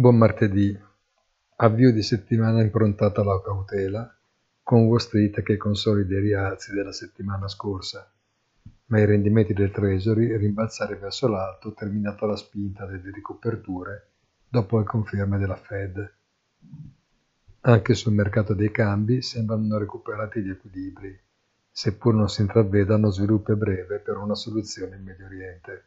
Buon martedì, avvio di settimana improntata alla cautela, con Wall Street che consolida i rialzi della settimana scorsa, ma i rendimenti del Treasury rimbalzare verso l'alto terminata la spinta delle ricoperture dopo le conferme della Fed. Anche sul mercato dei cambi sembrano recuperati gli equilibri, seppur non si intravedano sviluppi a breve per una soluzione in Medio Oriente.